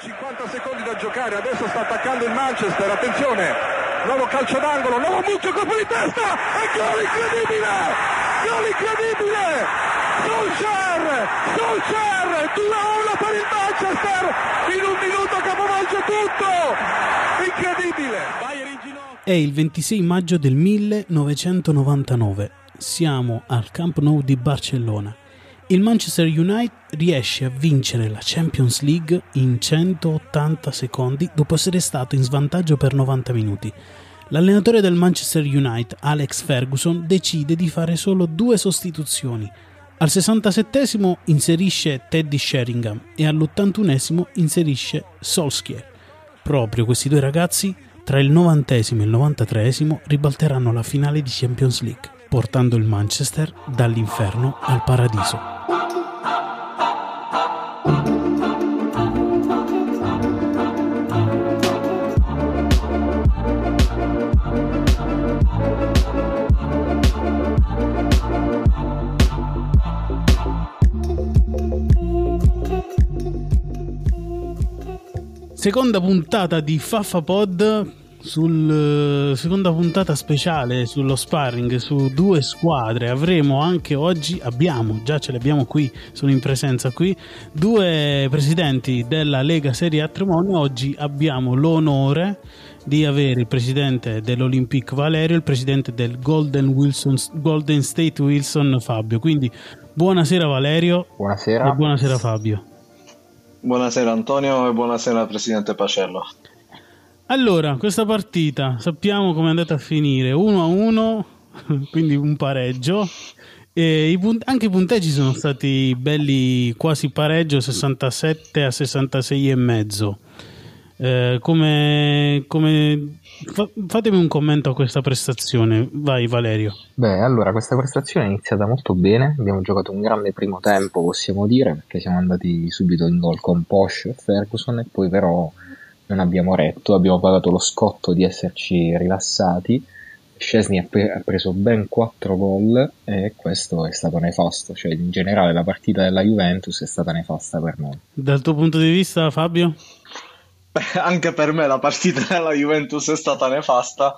50 secondi da giocare, adesso sta attaccando il Manchester, attenzione, nuovo calcio d'angolo, nuovo mucchio, colpo di testa, e gol incredibile, gol incredibile, Solskjaer, Solskjaer, 2-1 per il Manchester, in un minuto capovolge tutto, incredibile. È il 26 maggio del 1999, siamo al Camp Nou di Barcellona il Manchester United riesce a vincere la Champions League in 180 secondi dopo essere stato in svantaggio per 90 minuti. L'allenatore del Manchester United, Alex Ferguson, decide di fare solo due sostituzioni. Al 67 inserisce Teddy Sheringham e all'81 inserisce Solskjaer. Proprio questi due ragazzi, tra il 90 e il 93 ribalteranno la finale di Champions League portando il Manchester dall'inferno al paradiso. Seconda puntata di Faffa Pod sul seconda puntata speciale sullo sparring su due squadre. Avremo anche oggi abbiamo già ce le abbiamo qui sono in presenza qui due presidenti della Lega Serie A Tremonio. Oggi abbiamo l'onore di avere il presidente dell'Olympic Valerio e il presidente del Golden, Wilson, Golden State Wilson Fabio. Quindi buonasera Valerio. Buonasera. E buonasera Fabio. Buonasera Antonio e buonasera presidente Pacello allora, questa partita sappiamo come è andata a finire 1 a 1, quindi un pareggio. I punt- anche i punteggi sono stati belli quasi pareggio 67 a 66 e mezzo. Eh, come, come... Fa- fatemi un commento a questa prestazione, vai Valerio. Beh, allora questa prestazione è iniziata molto bene, abbiamo giocato un grande primo tempo, possiamo dire, perché siamo andati subito in gol con Posh e Ferguson e poi però non abbiamo retto, abbiamo pagato lo scotto di esserci rilassati. Scesni ha, pre- ha, preso ben 4 gol e questo è stato nefasto, cioè in generale la partita della Juventus è stata nefasta per noi. Dal tuo punto di vista Fabio? Beh, anche per me la partita della Juventus è stata nefasta,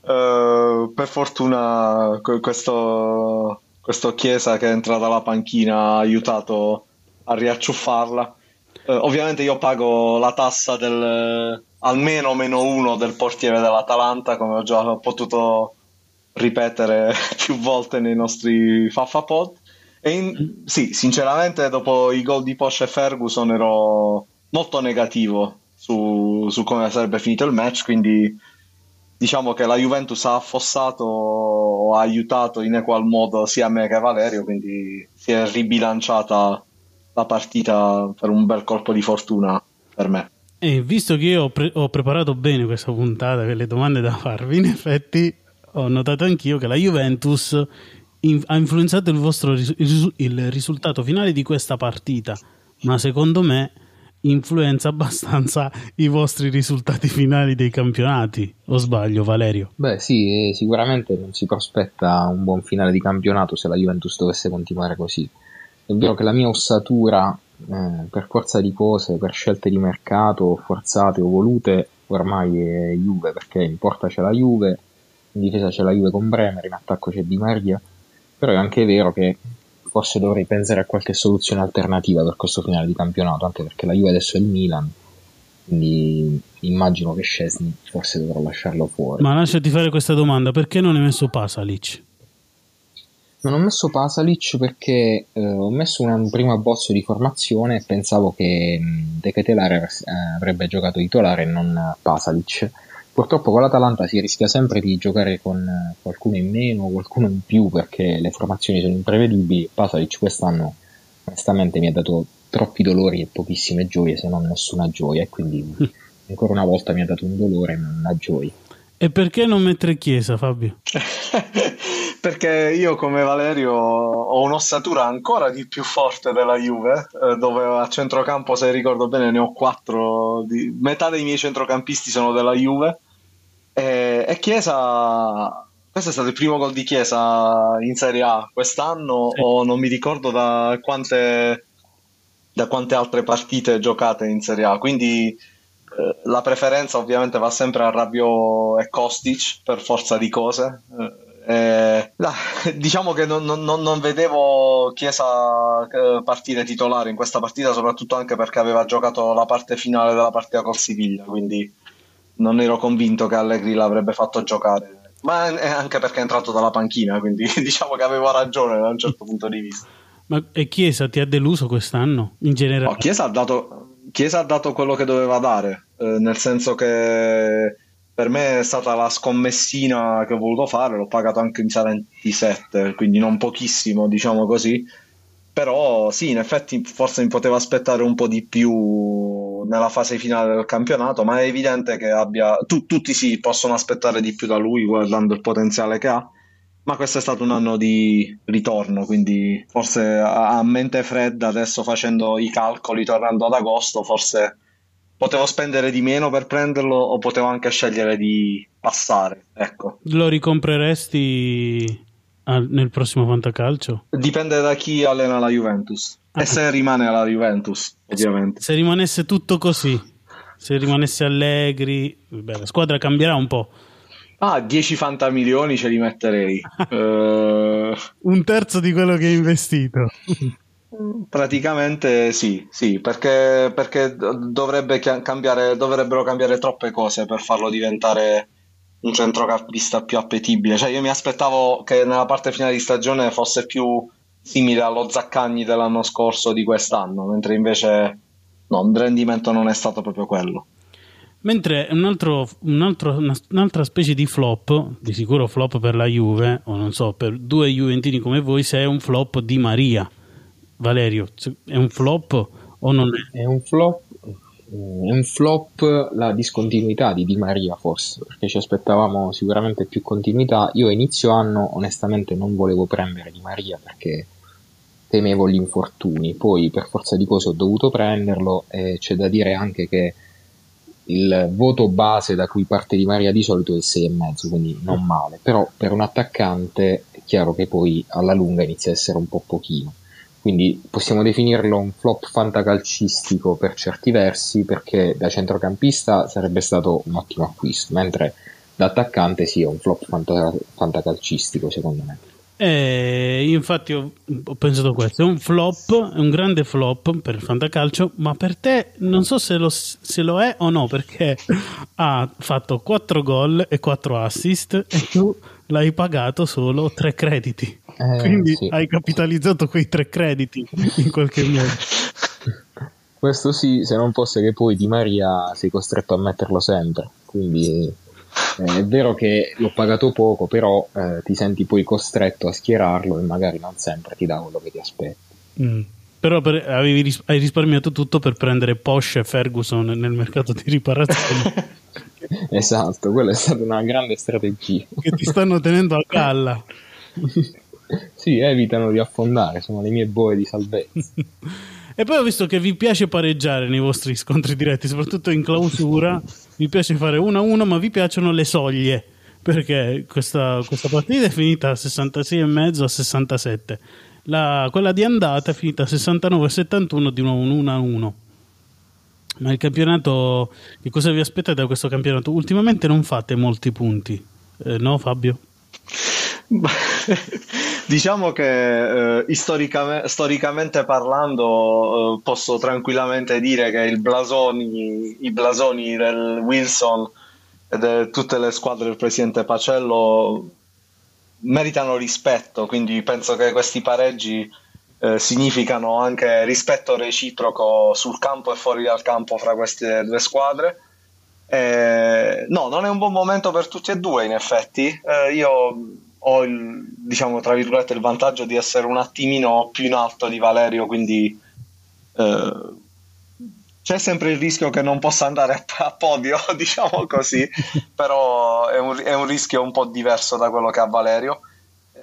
uh, per fortuna questo, questo Chiesa che è entrato alla panchina ha aiutato a riacciuffarla eh, ovviamente io pago la tassa del almeno meno uno del portiere dell'Atalanta, come ho già potuto ripetere più volte nei nostri Faffa Pod. E in, sì, sinceramente, dopo i gol di Porsche e Ferguson ero molto negativo su, su, come sarebbe finito il match. Quindi diciamo che la Juventus ha affossato o ha aiutato in equal modo sia me che Valerio. Quindi si è ribilanciata la partita per un bel colpo di fortuna per me. E visto che io ho, pre- ho preparato bene questa puntata con le domande da farvi, in effetti ho notato anch'io che la Juventus in- ha influenzato il vostro ris- il risultato finale di questa partita, ma secondo me influenza abbastanza i vostri risultati finali dei campionati, o sbaglio Valerio? Beh sì, sicuramente non si prospetta un buon finale di campionato se la Juventus dovesse continuare così è vero che la mia ossatura, eh, per forza di cose, per scelte di mercato forzate o volute, ormai è Juve, perché in porta c'è la Juve, in difesa c'è la Juve con Bremer, in attacco c'è Di Maria, però è anche vero che forse dovrei pensare a qualche soluzione alternativa per questo finale di campionato, anche perché la Juve adesso è il Milan, quindi immagino che Scesni forse dovrò lasciarlo fuori. Ma lasciati fare questa domanda, perché non hai messo Pasalic? Non ho messo Pasalic perché eh, ho messo un primo abbozzo di formazione e pensavo che De Ketelare eh, avrebbe giocato titolare e non Pasalic. Purtroppo con l'Atalanta si rischia sempre di giocare con qualcuno in meno, qualcuno in più perché le formazioni sono imprevedibili. Pasalic quest'anno onestamente mi ha dato troppi dolori e pochissime gioie, se non nessuna gioia, e quindi ancora una volta mi ha dato un dolore e non una gioia. E perché non mettere Chiesa, Fabio? perché io come Valerio ho un'ossatura ancora di più forte della Juve, eh, dove a centrocampo, se ricordo bene, ne ho quattro, di... metà dei miei centrocampisti sono della Juve, e, e Chiesa, questo è stato il primo gol di Chiesa in Serie A quest'anno, sì. o non mi ricordo da quante da quante altre partite giocate in Serie A. Quindi eh, la preferenza ovviamente va sempre a Rabiot e Kostic per forza di cose. Eh, eh, diciamo che non, non, non, vedevo Chiesa eh, partire titolare in questa partita, soprattutto anche perché aveva giocato la parte finale della partita col Siviglia, quindi non ero convinto che Allegri l'avrebbe fatto giocare. Ma anche perché è entrato dalla panchina, quindi diciamo che avevo ragione da un certo punto di vista. Ma e Chiesa ti ha deluso quest'anno in generale? No, Chiesa, ha dato, Chiesa ha dato quello che doveva dare, eh, nel senso che per me è stata la scommessina che ho voluto fare, l'ho pagato anche in 27, quindi non pochissimo, diciamo così. Però sì, in effetti forse mi poteva aspettare un po' di più nella fase finale del campionato, ma è evidente che abbia... Tu, tutti si possono aspettare di più da lui guardando il potenziale che ha, ma questo è stato un anno di ritorno, quindi forse a, a mente fredda adesso facendo i calcoli, tornando ad agosto, forse potevo spendere di meno per prenderlo o potevo anche scegliere di passare. Ecco. Lo ricompreresti al, nel prossimo Fantacalcio? Dipende da chi allena la Juventus. Ah. E se rimane alla Juventus, ovviamente. Se rimanesse tutto così, se rimanesse Allegri, beh, la squadra cambierà un po'. Ah, 10 fantamilioni ce li metterei. uh... Un terzo di quello che hai investito. Praticamente sì, sì, perché, perché dovrebbe cambiare, dovrebbero cambiare troppe cose per farlo diventare un centrocampista più appetibile. Cioè, io mi aspettavo che nella parte finale di stagione fosse più simile allo Zaccagni dell'anno scorso di quest'anno, mentre invece no, il rendimento non è stato proprio quello. Mentre un altro, un altro, un'altra specie di flop, di sicuro flop per la Juve, o non so, per due Juventini come voi, se è un flop di Maria Valerio, è un flop o non è? È un flop, è un flop la discontinuità di Di Maria forse, perché ci aspettavamo sicuramente più continuità. Io inizio anno onestamente non volevo prendere Di Maria perché temevo gli infortuni, poi per forza di cose ho dovuto prenderlo e c'è da dire anche che il voto base da cui parte Di Maria di solito è il 6,5, quindi non male, però per un attaccante è chiaro che poi alla lunga inizia a essere un po' pochino quindi possiamo definirlo un flop fantacalcistico per certi versi perché da centrocampista sarebbe stato un ottimo acquisto, mentre da attaccante sì è un flop fanta- fantacalcistico secondo me. Eh, infatti ho, ho, pensato questo, è un flop, è un grande flop per il fantacalcio, ma per te non so se lo, se lo è o no perché ha fatto 4 gol e 4 assist e tu l'hai pagato solo 3 crediti. Eh, Quindi sì. hai capitalizzato quei tre crediti in qualche modo. Questo sì, se non fosse che poi Di Maria sei costretto a metterlo sempre. Quindi eh, è vero che l'ho pagato poco, però eh, ti senti poi costretto a schierarlo e magari non sempre ti dà quello che ti aspetti. Mm. Però per, avevi, hai risparmiato tutto per prendere Porsche e Ferguson nel mercato di riparazione. esatto, quella è stata una grande strategia. che ti stanno tenendo a galla. sì, evitano di affondare, sono le mie boe di salvezza. e poi ho visto che vi piace pareggiare nei vostri scontri diretti, soprattutto in clausura. vi piace fare 1-1, ma vi piacciono le soglie. Perché questa, questa partita è finita a 66,5 a 67. La, quella di andata è finita a 69-71 di nuovo un 1-1. Ma il campionato, che cosa vi aspettate da questo campionato? Ultimamente non fate molti punti, eh, no Fabio? diciamo che eh, storicamente, storicamente parlando eh, posso tranquillamente dire che blasoni, i blasoni del Wilson e di tutte le squadre del presidente Pacello meritano rispetto, quindi penso che questi pareggi eh, significano anche rispetto reciproco sul campo e fuori dal campo fra queste due squadre. Eh, no, non è un buon momento per tutti e due, in effetti. Eh, io ho il, diciamo, tra virgolette, il vantaggio di essere un attimino più in alto di Valerio, quindi eh, c'è sempre il rischio che non possa andare a, podio, diciamo così, però è un, è un, rischio un po' diverso da quello che ha Valerio. Eh,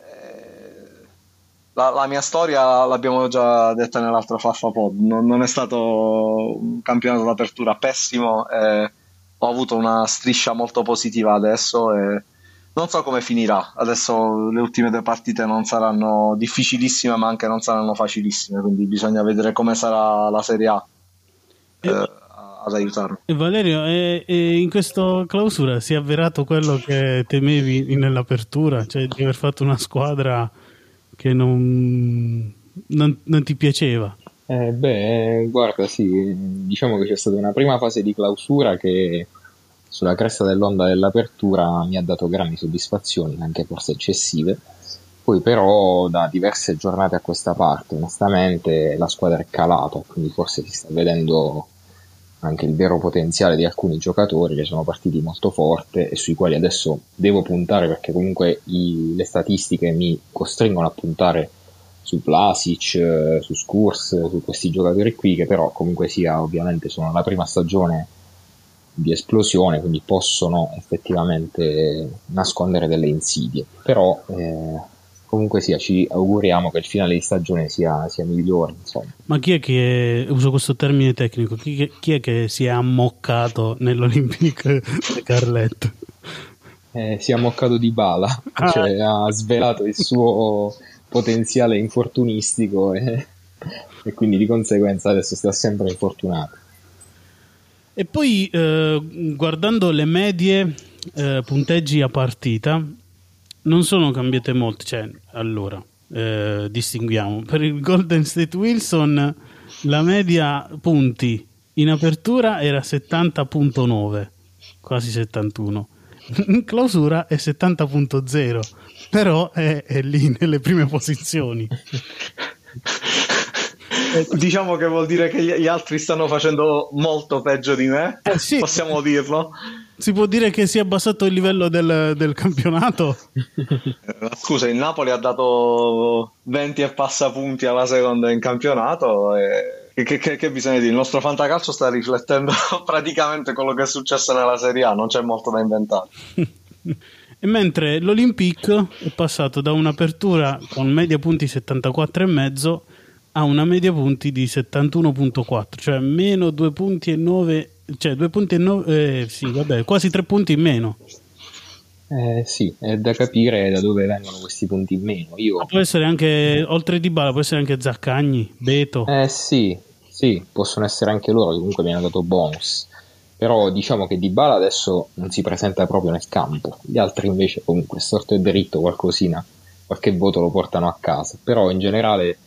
la, la, mia storia l'abbiamo già detta nell'altro Faffa Pod, non, non è stato un campionato d'apertura pessimo, eh, ho avuto una striscia molto positiva adesso e non so come finirà. Adesso le ultime due partite non saranno difficilissime, ma anche non saranno facilissime. Quindi bisogna vedere come sarà la Serie A eh, ad aiutarlo. E Valerio, e, e in questa clausura si è avverato quello che temevi nell'apertura, cioè di aver fatto una squadra che non, non, non ti piaceva? Eh, beh, guarda, sì, diciamo che c'è stata una prima fase di clausura che sulla cresta dell'onda dell'apertura mi ha dato grandi soddisfazioni, anche forse eccessive. Poi però da diverse giornate a questa parte, onestamente, la squadra è calata, quindi forse si sta vedendo anche il vero potenziale di alcuni giocatori che sono partiti molto forte e sui quali adesso devo puntare perché comunque i, le statistiche mi costringono a puntare su Vlasic, eh, su Skurs, su questi giocatori qui che però comunque sia ovviamente sono la prima stagione di esplosione, quindi possono effettivamente nascondere delle insidie. Però eh, comunque sia, ci auguriamo che il finale di stagione sia, sia migliore. Insomma. Ma chi è che, uso questo termine tecnico, chi, chi è che si è ammoccato nell'Olympique di Carletto? Eh, si è ammoccato di bala, ah. cioè ha svelato il suo potenziale infortunistico e, e quindi di conseguenza adesso sta sempre infortunato. E poi eh, guardando le medie eh, punteggi a partita, non sono cambiate molto. Cioè, allora, eh, distinguiamo. Per il Golden State Wilson la media punti in apertura era 70.9, quasi 71. In clausura è 70.0, però è, è lì nelle prime posizioni. diciamo che vuol dire che gli altri stanno facendo molto peggio di me, eh, sì. possiamo dirlo. Si può dire che si è abbassato il livello del, del campionato? Eh, scusa, il Napoli ha dato 20 e passa punti alla seconda in campionato e che, che, che, bisogna dire? Il nostro fantacalcio sta riflettendo praticamente quello che è successo nella Serie A, non c'è molto da inventare. e mentre l'Olympique è passato da un'apertura con media punti 74,5 ha una media punti di 71.4, cioè meno 2 punti e 9, cioè 2 punti e 9, eh, sì, vabbè, quasi 3 punti in meno. Eh, sì, è da capire da dove vengono questi punti in meno. Io... Ma può essere anche, oltre di Bala, può essere anche Zaccagni, Beto. Eh sì, sì, possono essere anche loro, comunque mi hanno dato bonus. Però diciamo che Di Bala adesso non si presenta proprio nel campo, gli altri invece comunque storto e dritto qualcosina, qualche voto lo portano a casa. Però in generale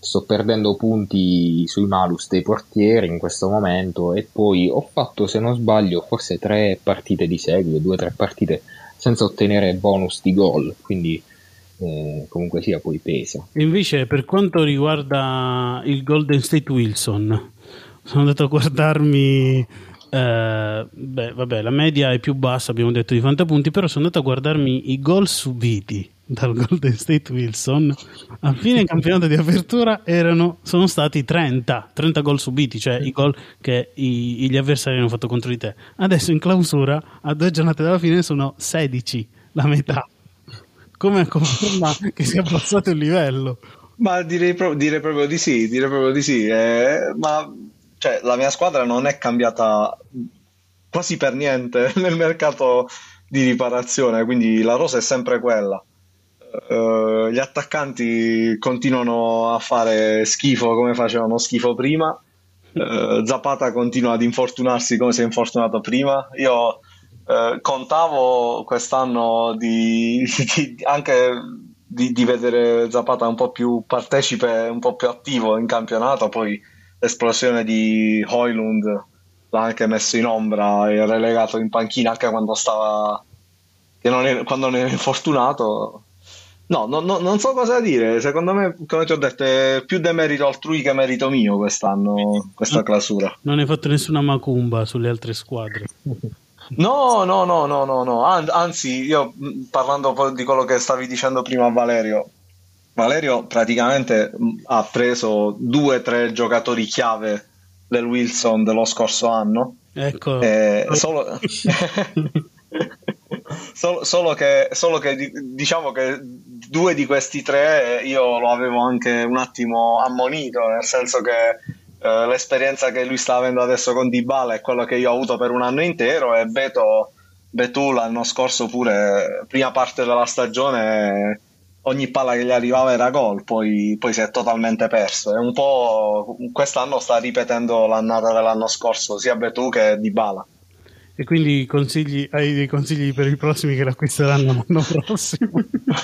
sto perdendo punti sui malus dei portieri in questo momento e poi ho fatto se non sbaglio forse tre partite di seguito, due o tre partite senza ottenere bonus di gol, quindi eh, comunque sia poi pesa. Invece per quanto riguarda il Golden State Wilson, sono andato a guardarmi eh, beh, vabbè, la media è più bassa, abbiamo detto di 40 punti, però sono andato a guardarmi i gol subiti dal Golden State Wilson. A fine campionato di apertura erano, sono stati 30, 30 gol subiti, cioè i gol che i, gli avversari hanno fatto contro di te. Adesso in clausura, a due giornate dalla fine, sono 16, la metà. Come conferma che si è abbassato il livello. Ma direi, pro- direi, proprio di sì, direi proprio di sì. Eh, ma cioè, la mia squadra non è cambiata quasi per niente nel mercato di riparazione, quindi la rosa è sempre quella. Uh, gli attaccanti continuano a fare schifo come facevano schifo prima. Uh, Zapata continua ad infortunarsi come si è infortunato prima. Io uh, contavo quest'anno di, di, anche di, di, vedere Zapata un po' più partecipe, un po' più attivo in campionato. Poi l'esplosione di Hoylund l'ha anche messo in ombra e relegato in panchina anche quando stava non è, quando non era infortunato no, no, no, non so cosa dire secondo me come ti ho detto è più demerito altrui che merito mio quest'anno questa clausura non hai fatto nessuna macumba sulle altre squadre No, no, no, no, no, no. anzi, io parlando di quello che stavi dicendo prima a Valerio, Valerio praticamente ha preso due o tre giocatori chiave del Wilson dello scorso anno. Ecco. Eh, solo... solo, solo, che, solo che diciamo che due di questi tre io lo avevo anche un attimo ammonito, nel senso che eh, l'esperienza che lui sta avendo adesso con Dybala è quella che io ho avuto per un anno intero e Beto Betù l'anno scorso pure, prima parte della stagione, ogni palla che gli arrivava era gol, poi, poi si è totalmente perso. E un po' quest'anno sta ripetendo l'annata dell'anno scorso, sia Betù che Di Bala. E quindi consigli, hai dei consigli per i prossimi che l'acquisteranno l'anno prossimo?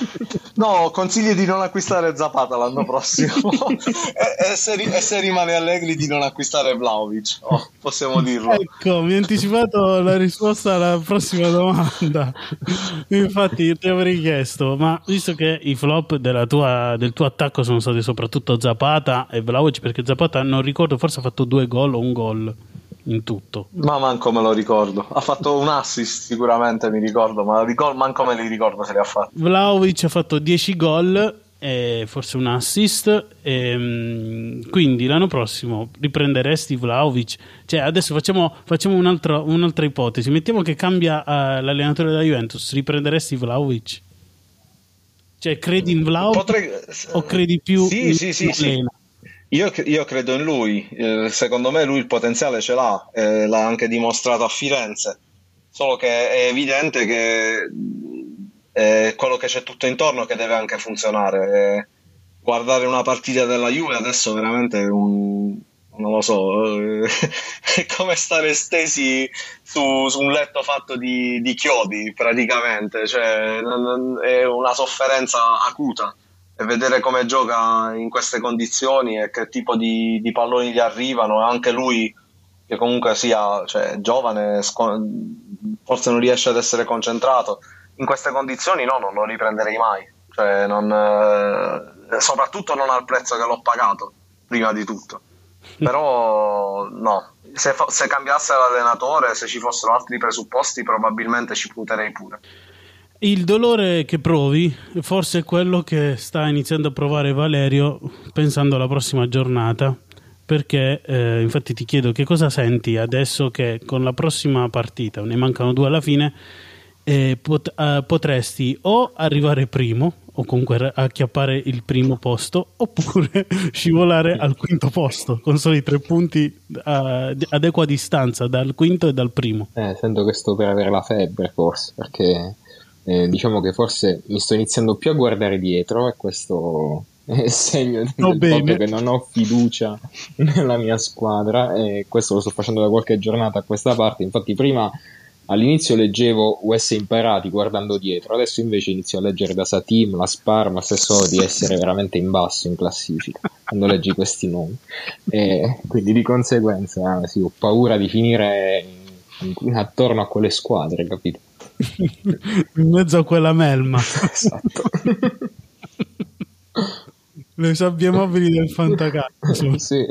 no, consigli di non acquistare Zapata l'anno prossimo e, e, se, e, se, rimane allegri di non acquistare Vlaovic, oh, possiamo dirlo. Ecco, mi ha anticipato la risposta alla prossima domanda. Infatti ti avrei chiesto, ma visto che i flop tua, del tuo attacco sono stati soprattutto Zapata e Vlaovic, perché Zapata non ricordo, forse ha fatto due gol o un gol in tutto. Ma manco me lo ricordo. Ha fatto un assist sicuramente, mi ricordo, ma gol manco me li ricordo se li ha fatti. Vlaovic ha fatto 10 gol e forse un assist. E, ehm, quindi l'anno prossimo riprenderesti Vlaovic. Cioè, adesso facciamo, facciamo un'altra, un'altra, ipotesi. Mettiamo che cambia uh, l'allenatore della Juventus. Riprenderesti Vlaovic? Cioè, credi in Vlaovic Potrei... o credi più sì, in sì, sì, sì. Io, io, credo in lui, eh, secondo me lui il potenziale ce l'ha, eh, l'ha anche dimostrato a Firenze, solo che è evidente che è quello che c'è tutto intorno che deve anche funzionare. guardare una partita della Juve adesso veramente è un, non lo so, eh, è come stare stesi su, su un letto fatto di, di chiodi praticamente, cioè, è una sofferenza acuta e vedere come gioca in queste condizioni e che tipo di, di palloni gli arrivano, anche lui che comunque sia cioè, giovane, forse non riesce ad essere concentrato, in queste condizioni no, non lo riprenderei mai, cioè, non, eh, soprattutto non al prezzo che l'ho pagato, prima di tutto. Però no, se, se cambiasse l'allenatore, se ci fossero altri presupposti, probabilmente ci punterei pure. Il dolore che provi forse è quello che sta iniziando a provare Valerio pensando alla prossima giornata perché eh, infatti ti chiedo che cosa senti adesso che con la prossima partita, ne mancano due alla fine, eh, pot- eh, potresti o arrivare primo o comunque acchiappare il primo posto oppure scivolare al quinto posto con soli tre punti ad equa distanza dal quinto e dal primo. Eh, sento che sto per avere la febbre forse perché eh, diciamo che forse mi sto iniziando più a guardare dietro e questo è segno del fatto che non ho fiducia nella mia squadra e questo lo sto facendo da qualche giornata a questa parte. Infatti prima all'inizio leggevo US imparati guardando dietro, adesso invece inizio a leggere da Satim, la Sparma, se so di essere veramente in basso in classifica quando leggi questi nomi. E quindi di conseguenza sì, ho paura di finire attorno a quelle squadre, capito? In mezzo a quella melma. Esatto. Le sabbie mobili del fantacalcio. sì.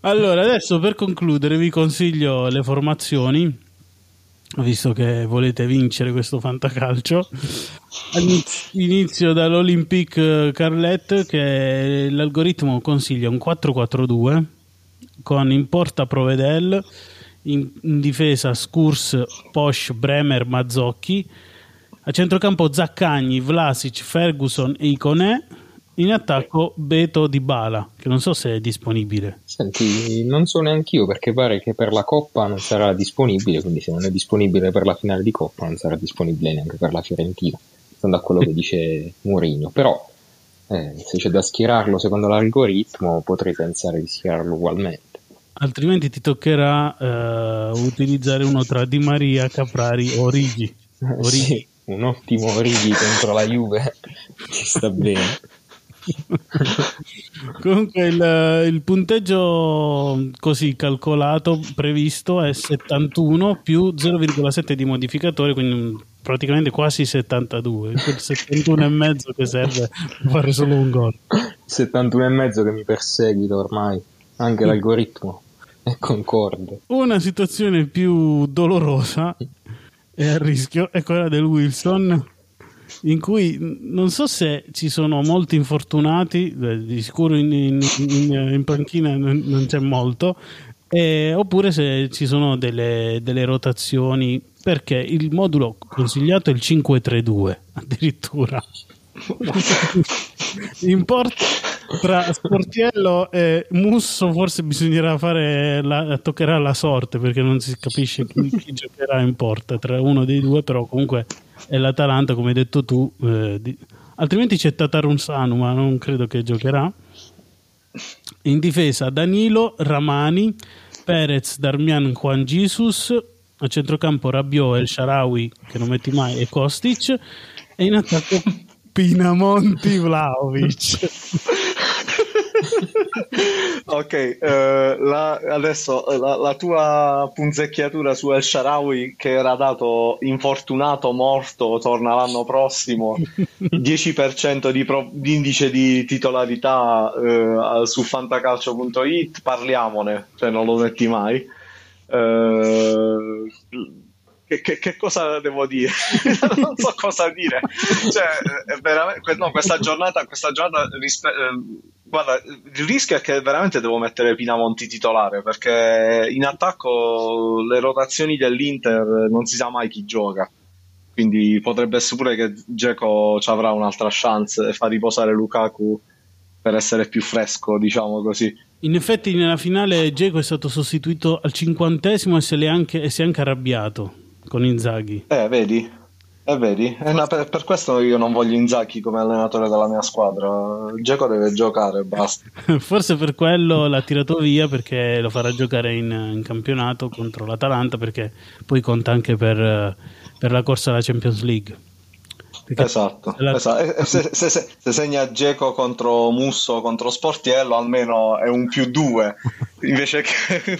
Allora, adesso per concludere vi consiglio le formazioni, visto che volete vincere questo fantacalcio. Inizio dall'Olympic Carlet che l'algoritmo consiglia un 4-4-2 con in porta Provedel in, in difesa Skurs, Posch, Bremer, Mazzocchi, a centrocampo Zaccagni, Vlasic, Ferguson e Iconè, in attacco Beto di Bala, che non so se è disponibile. Senti, non so neanche io perché pare che per la Coppa non sarà disponibile, quindi se non è disponibile per la finale di Coppa non sarà disponibile neanche per la Fiorentina, stando a quello che dice Mourinho. Però eh, se c'è da schierarlo secondo l'algoritmo potrei pensare di schierarlo ugualmente altrimenti ti toccherà uh, utilizzare uno tra Di Maria, Caprari o Origi. Origi. Sì, un ottimo Origi contro la Juve ci sta bene. Comunque il, il, punteggio così calcolato previsto è 71 più 0,7 di modificatore, quindi praticamente quasi 72. Quel 71 e mezzo che serve per fare solo un gol. 71 e mezzo che mi perseguita ormai, anche l'algoritmo. Concordo. Una situazione più dolorosa e a rischio è quella del Wilson in cui non so se ci sono molti infortunati, di sicuro in, in, in, in panchina non, non, c'è molto, eh, oppure se ci sono delle, delle, rotazioni, perché il modulo consigliato è il 5-3-2 addirittura. in porta tra Sportiello e Musso forse bisognerà fare la, toccherà la sorte perché non si capisce chi, chi, giocherà in porta tra uno dei due però comunque è l'Atalanta come hai detto tu eh, di, altrimenti c'è Tatarun Sanu ma non credo che giocherà. In difesa Danilo Ramani Perez Darmian Juan Jesus a centrocampo Rabiot El Sharawi che non metti mai e Kostic e in attacco Pinamonti Vlaovic ok, eh, la, adesso eh, la, la, tua punzecchiatura su El Sharawi che era dato infortunato, morto, torna l'anno prossimo, 10% di, pro, di indice di titolarità eh, su fantacalcio.it, parliamone, cioè non lo metti mai. Eh, che, che, che, cosa devo dire? non so cosa dire. Cioè, veramente, no, questa giornata, questa giornata rispe- eh, guarda, il rischio è che veramente devo mettere Pinamonti titolare perché in attacco le rotazioni dell'Inter non si sa mai chi gioca. Quindi potrebbe essere pure che Geco ci avrà un'altra chance e fa riposare Lukaku per essere più fresco, diciamo così. In effetti nella finale Geco è stato sostituito al cinquantesimo e, anche, e si è anche arrabbiato con Inzaghi. Eh, vedi? Eh, vedi? Eh, per, per, questo io non voglio Inzaghi come allenatore della mia squadra. Geco deve giocare basta. Forse per quello l'ha tirato via perché lo farà giocare in, in campionato contro l'Atalanta perché poi conta anche per, per la corsa alla Champions League. Perché esatto, la... esatto. Se, se, se, se, segna Geco contro Musso contro Sportiello almeno è un più due invece che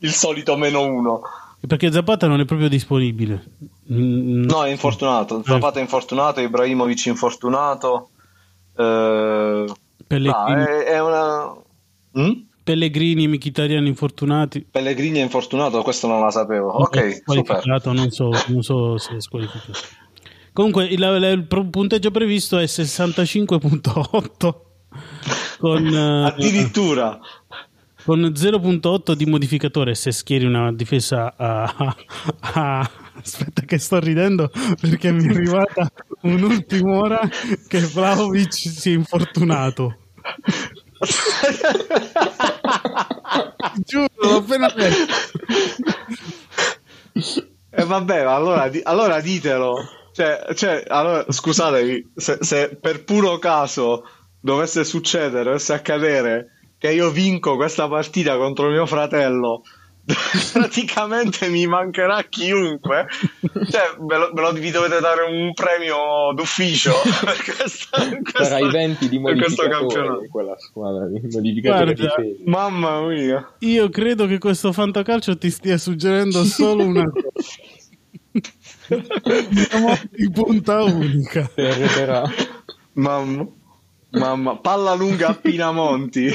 il solito meno uno. Perché Zapata non è proprio disponibile. Mm, no, è infortunato. Ah. Zapata è infortunato, Ibrahimovic infortunato. Eh... Pellegrini. Ah, è, è una... mm? Pellegrini, Mkhitaryan infortunati. Pellegrini è infortunato, questo non la sapevo. Ok, super. Non so, non so se è squalificato. Comunque il, il, il punteggio previsto è 65.8 con, addirittura con 0.8 di modificatore se schieri una difesa a, a, a, aspetta che sto ridendo perché mi è arrivata un'ultima ora che Vlaovic si è infortunato. Giuro l'ho appena detto. E eh vabbè allora, allora ditelo. Cioè, cioè allora, scusatemi se, se per puro caso dovesse succedere dovesse accadere che io vinco questa partita contro mio fratello praticamente mi mancherà chiunque. Cioè ve lo, ve lo, vi dovete dare un premio d'ufficio. Per questa, questa, i 20 di modificatori quella squadra di modificatori Guarda, di mamma mia. Io credo che questo fantacalcio ti stia suggerendo solo una cosa. Di punta unica. Mamma Mamma, palla lunga a Pinamonti.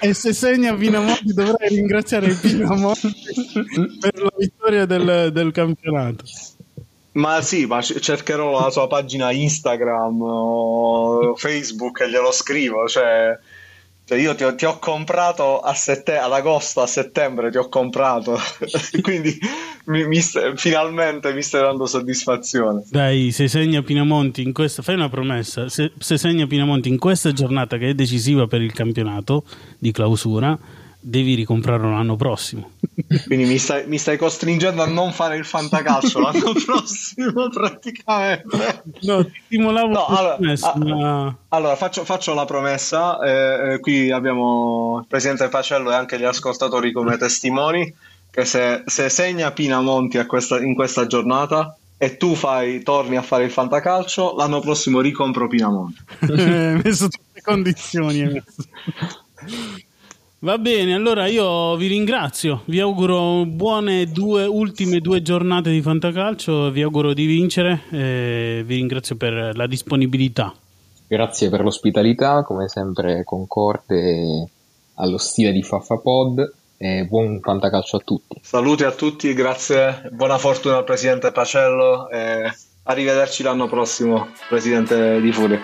e se segna Pinamonti dovrai ringraziare Pinamonti per la vittoria del, del campionato. Ma sì, ma cercherò la sua pagina Instagram o Facebook e glielo scrivo, cioè cioè io ti ho, ti ho comprato a sette, ad agosto, a settembre ti ho comprato, quindi mi, mi st- finalmente mi stai dando soddisfazione. Dai, se segna Pinamonti in questa, fai una promessa, se, se segna Pinamonti in questa giornata che è decisiva per il campionato di clausura, devi ricomprarlo l'anno prossimo. Quindi mi stai, mi stai, costringendo a non fare il fantacalcio l'anno prossimo praticamente. No, ti stimolavo no, allora, promessa, ma... allora faccio, faccio, la promessa, eh, eh, qui abbiamo il presidente Pacello e anche gli ascoltatori come testimoni, che se, se segna Pinamonti questa, in questa giornata e tu fai, torni a fare il fantacalcio, l'anno prossimo ricompro Pinamonti. Hai messo tutte le condizioni. Va bene, allora io vi ringrazio, vi auguro buone due ultime due giornate di Fantacalcio, vi auguro di vincere e vi ringrazio per la disponibilità. Grazie per l'ospitalità, come sempre concorde allo stile di Faffapod e buon Fantacalcio a tutti. Saluti a tutti, grazie, buona fortuna al Presidente Pacello e arrivederci l'anno prossimo, Presidente di Furia.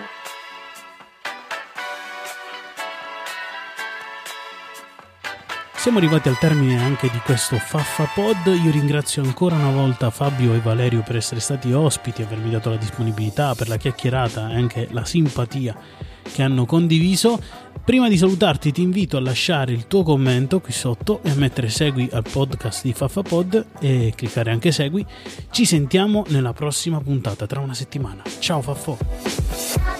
Siamo arrivati al termine anche di questo Faffa Pod. Io ringrazio ancora una volta Fabio e Valerio per essere stati ospiti, avermi dato la disponibilità per la chiacchierata e anche la simpatia che hanno condiviso. Prima di salutarti ti invito a lasciare il tuo commento qui sotto e a mettere segui al podcast di Faffa Pod e cliccare anche segui. Ci sentiamo nella prossima puntata tra una settimana. Ciao Faffo!